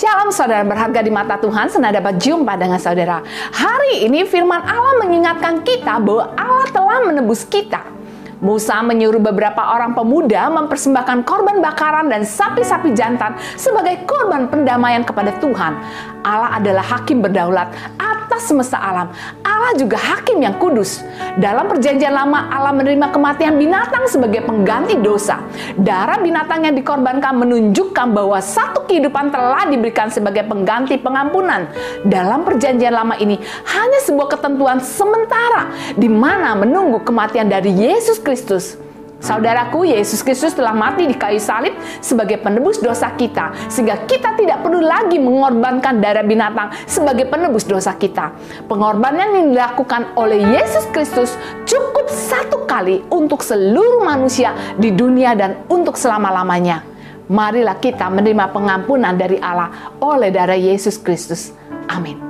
Shalom saudara berharga di mata Tuhan, senang dapat jumpa dengan saudara. Hari ini firman Allah mengingatkan kita bahwa Allah telah menebus kita. Musa menyuruh beberapa orang pemuda mempersembahkan korban bakaran dan sapi-sapi jantan sebagai korban pendamaian kepada Tuhan. Allah adalah hakim berdaulat atas semesta alam. Allah juga hakim yang kudus. Dalam perjanjian lama Allah menerima kematian binatang sebagai pengganti dosa. Darah binatang yang dikorbankan menunjukkan bahwa satu kehidupan telah diberikan sebagai pengganti pengampunan. Dalam perjanjian lama ini hanya sebuah ketentuan sementara di mana menunggu kematian dari Yesus Kristus. Saudaraku, Yesus Kristus telah mati di kayu salib sebagai penebus dosa kita, sehingga kita tidak perlu lagi mengorbankan darah binatang sebagai penebus dosa kita. Pengorbanan yang dilakukan oleh Yesus Kristus cukup satu kali untuk seluruh manusia di dunia dan untuk selama-lamanya. Marilah kita menerima pengampunan dari Allah oleh darah Yesus Kristus. Amin.